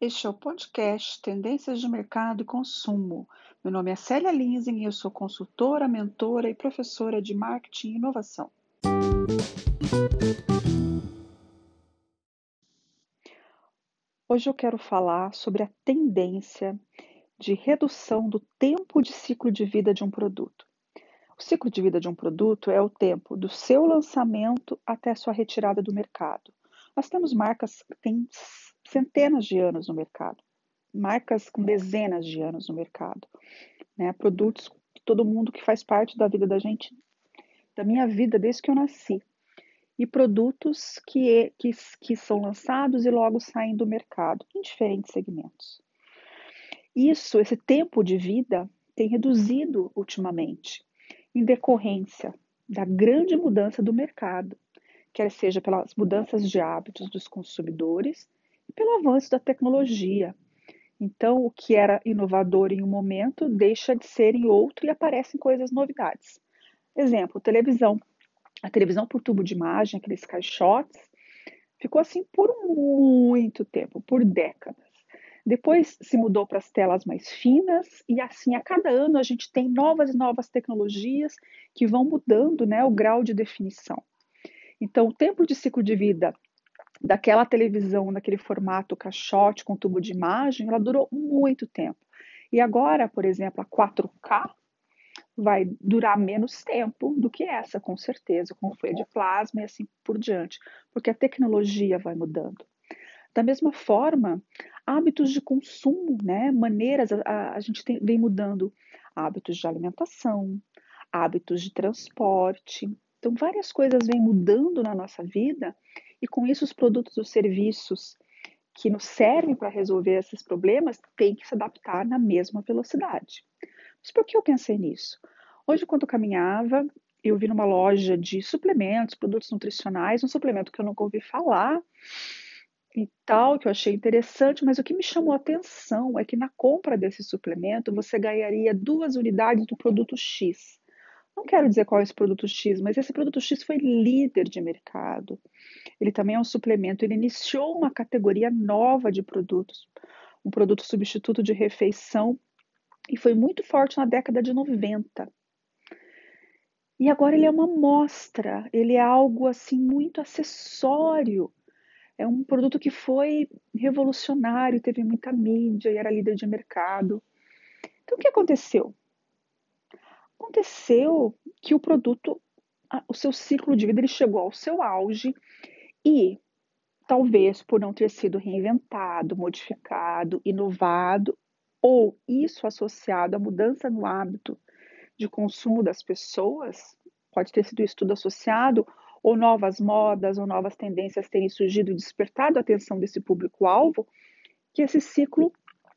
Este é o podcast Tendências de Mercado e Consumo. Meu nome é Célia Linsing e eu sou consultora, mentora e professora de marketing e inovação. Hoje eu quero falar sobre a tendência de redução do tempo de ciclo de vida de um produto. O ciclo de vida de um produto é o tempo do seu lançamento até sua retirada do mercado. Nós temos marcas que têm centenas de anos no mercado, marcas com dezenas de anos no mercado, né? produtos que todo mundo que faz parte da vida da gente, da minha vida desde que eu nasci, e produtos que, que, que são lançados e logo saem do mercado em diferentes segmentos. Isso, esse tempo de vida, tem reduzido ultimamente em decorrência da grande mudança do mercado, quer seja pelas mudanças de hábitos dos consumidores e pelo avanço da tecnologia. Então, o que era inovador em um momento deixa de ser em outro e aparecem coisas novidades. Exemplo, televisão. A televisão por tubo de imagem, aqueles caixotes, ficou assim por muito tempo, por décadas. Depois se mudou para as telas mais finas e assim a cada ano a gente tem novas e novas tecnologias que vão mudando né, o grau de definição. Então, o tempo de ciclo de vida daquela televisão naquele formato caixote com tubo de imagem, ela durou muito tempo. E agora, por exemplo, a 4K vai durar menos tempo do que essa, com certeza, como foi a de plasma e assim por diante, porque a tecnologia vai mudando. Da mesma forma, hábitos de consumo, né? maneiras, a, a gente tem, vem mudando hábitos de alimentação, hábitos de transporte. Então, várias coisas vêm mudando na nossa vida e com isso os produtos e os serviços que nos servem para resolver esses problemas têm que se adaptar na mesma velocidade. Mas por que eu pensei nisso? Hoje, quando eu caminhava, eu vi numa loja de suplementos, produtos nutricionais, um suplemento que eu nunca ouvi falar, e tal, que eu achei interessante, mas o que me chamou a atenção é que na compra desse suplemento você ganharia duas unidades do produto X. Não quero dizer qual é esse produto X, mas esse produto X foi líder de mercado. Ele também é um suplemento, ele iniciou uma categoria nova de produtos, um produto substituto de refeição, e foi muito forte na década de 90. E agora ele é uma amostra, ele é algo assim muito acessório é um produto que foi revolucionário, teve muita mídia e era líder de mercado. Então, o que aconteceu? Aconteceu que o produto, o seu ciclo de vida, ele chegou ao seu auge e, talvez por não ter sido reinventado, modificado, inovado, ou isso associado à mudança no hábito de consumo das pessoas, pode ter sido estudo associado ou novas modas ou novas tendências terem surgido e despertado a atenção desse público-alvo, que esse ciclo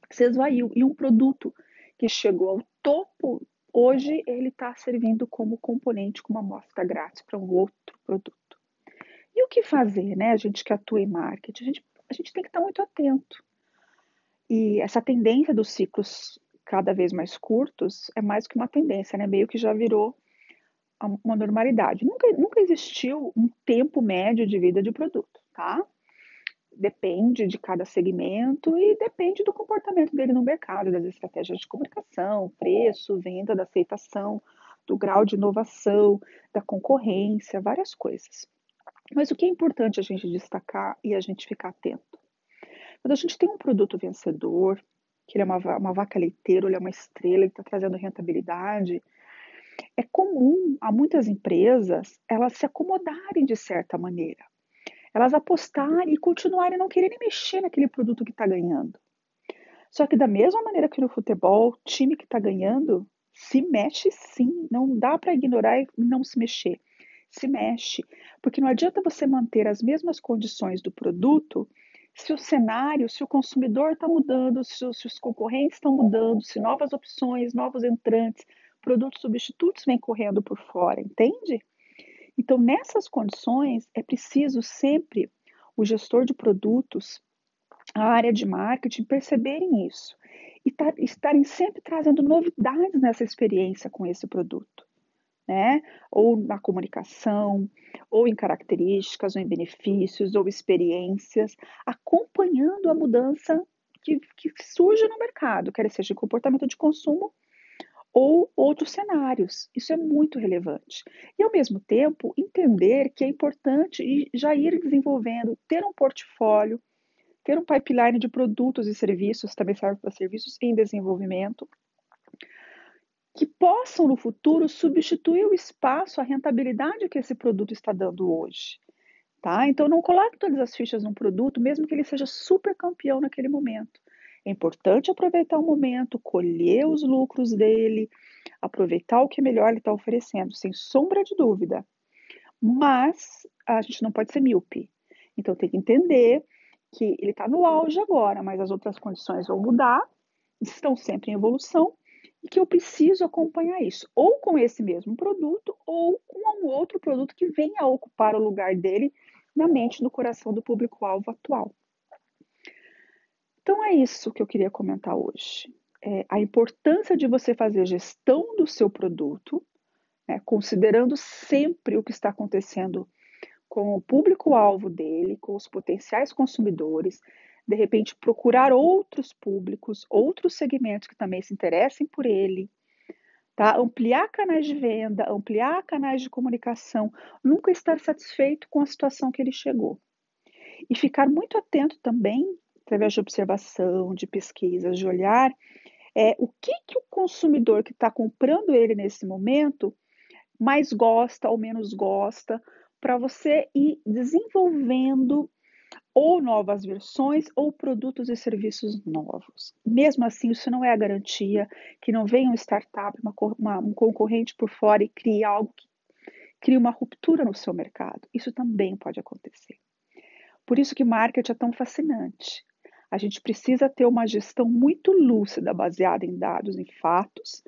se esvaiu. E um produto que chegou ao topo, hoje ele está servindo como componente, como amostra grátis para um outro produto. E o que fazer, né? A gente que atua em marketing, a gente, a gente tem que estar tá muito atento. E essa tendência dos ciclos cada vez mais curtos é mais que uma tendência, né? Meio que já virou uma normalidade. Nunca, nunca existiu um tempo médio de vida de produto, tá? Depende de cada segmento e depende do comportamento dele no mercado, das estratégias de comunicação, preço, venda, da aceitação, do grau de inovação, da concorrência, várias coisas. Mas o que é importante a gente destacar e a gente ficar atento? Quando a gente tem um produto vencedor, que ele é uma, uma vaca leiteira, ele é uma estrela, ele está trazendo rentabilidade, é comum a muitas empresas elas se acomodarem de certa maneira. Elas apostarem e continuarem não quererem mexer naquele produto que está ganhando. Só que da mesma maneira que no futebol, time que está ganhando se mexe sim, não dá para ignorar e não se mexer. Se mexe, porque não adianta você manter as mesmas condições do produto se o cenário, se o consumidor está mudando, se os, se os concorrentes estão mudando, se novas opções, novos entrantes, produtos substitutos vêm correndo por fora, entende? Então, nessas condições, é preciso sempre o gestor de produtos, a área de marketing perceberem isso e estarem sempre trazendo novidades nessa experiência com esse produto. né? Ou na comunicação, ou em características, ou em benefícios, ou experiências, acompanhando a mudança que, que surge no mercado, quer seja em comportamento de consumo ou outros cenários. Isso é muito relevante. E, ao mesmo tempo, entender que é importante já ir desenvolvendo, ter um portfólio, ter um pipeline de produtos e serviços, também serve para serviços em desenvolvimento, que possam no futuro substituir o espaço, a rentabilidade que esse produto está dando hoje. Tá? Então não coloque todas as fichas num produto, mesmo que ele seja super campeão naquele momento. É importante aproveitar o momento, colher os lucros dele, aproveitar o que melhor ele está oferecendo, sem sombra de dúvida. Mas a gente não pode ser míope. Então tem que entender que ele está no auge agora, mas as outras condições vão mudar, estão sempre em evolução e que eu preciso acompanhar isso, ou com esse mesmo produto, ou com um outro produto que venha a ocupar o lugar dele na mente, no coração do público-alvo atual. Então é isso que eu queria comentar hoje. É a importância de você fazer gestão do seu produto, né, considerando sempre o que está acontecendo com o público-alvo dele, com os potenciais consumidores, de repente procurar outros públicos, outros segmentos que também se interessem por ele, tá? Ampliar canais de venda, ampliar canais de comunicação, nunca estar satisfeito com a situação que ele chegou. E ficar muito atento também, através de observação, de pesquisas, de olhar, é o que, que o consumidor que está comprando ele nesse momento mais gosta ou menos gosta, para você ir desenvolvendo ou novas versões ou produtos e serviços novos. Mesmo assim, isso não é a garantia que não venha um startup, uma, uma, um concorrente por fora e crie algo que crie uma ruptura no seu mercado. Isso também pode acontecer. Por isso que marketing é tão fascinante. A gente precisa ter uma gestão muito lúcida, baseada em dados, em fatos,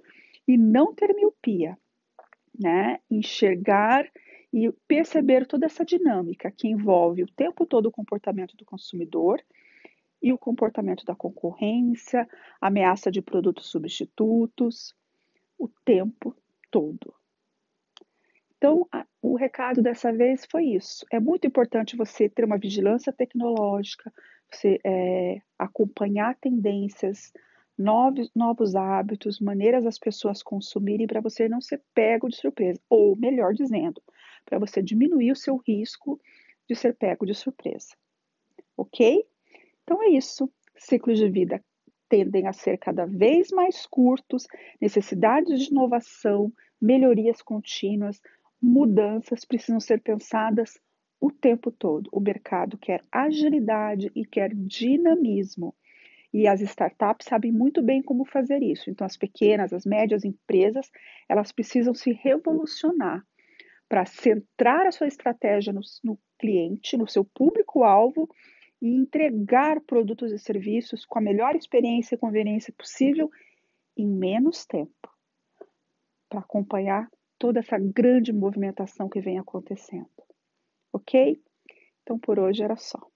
e não ter miopia, né? Enxergar e perceber toda essa dinâmica que envolve o tempo todo o comportamento do consumidor e o comportamento da concorrência, ameaça de produtos substitutos, o tempo todo. Então, o recado dessa vez foi isso. É muito importante você ter uma vigilância tecnológica, você é, acompanhar tendências, novos, novos hábitos, maneiras das pessoas consumirem para você não ser pego de surpresa. Ou, melhor dizendo, para você diminuir o seu risco de ser pego de surpresa. Ok? Então é isso. Ciclos de vida tendem a ser cada vez mais curtos, necessidades de inovação, melhorias contínuas, mudanças precisam ser pensadas o tempo todo. O mercado quer agilidade e quer dinamismo. E as startups sabem muito bem como fazer isso. Então, as pequenas, as médias empresas, elas precisam se revolucionar para centrar a sua estratégia no, no cliente, no seu público-alvo e entregar produtos e serviços com a melhor experiência e conveniência possível em menos tempo, para acompanhar toda essa grande movimentação que vem acontecendo. Ok? Então por hoje era só.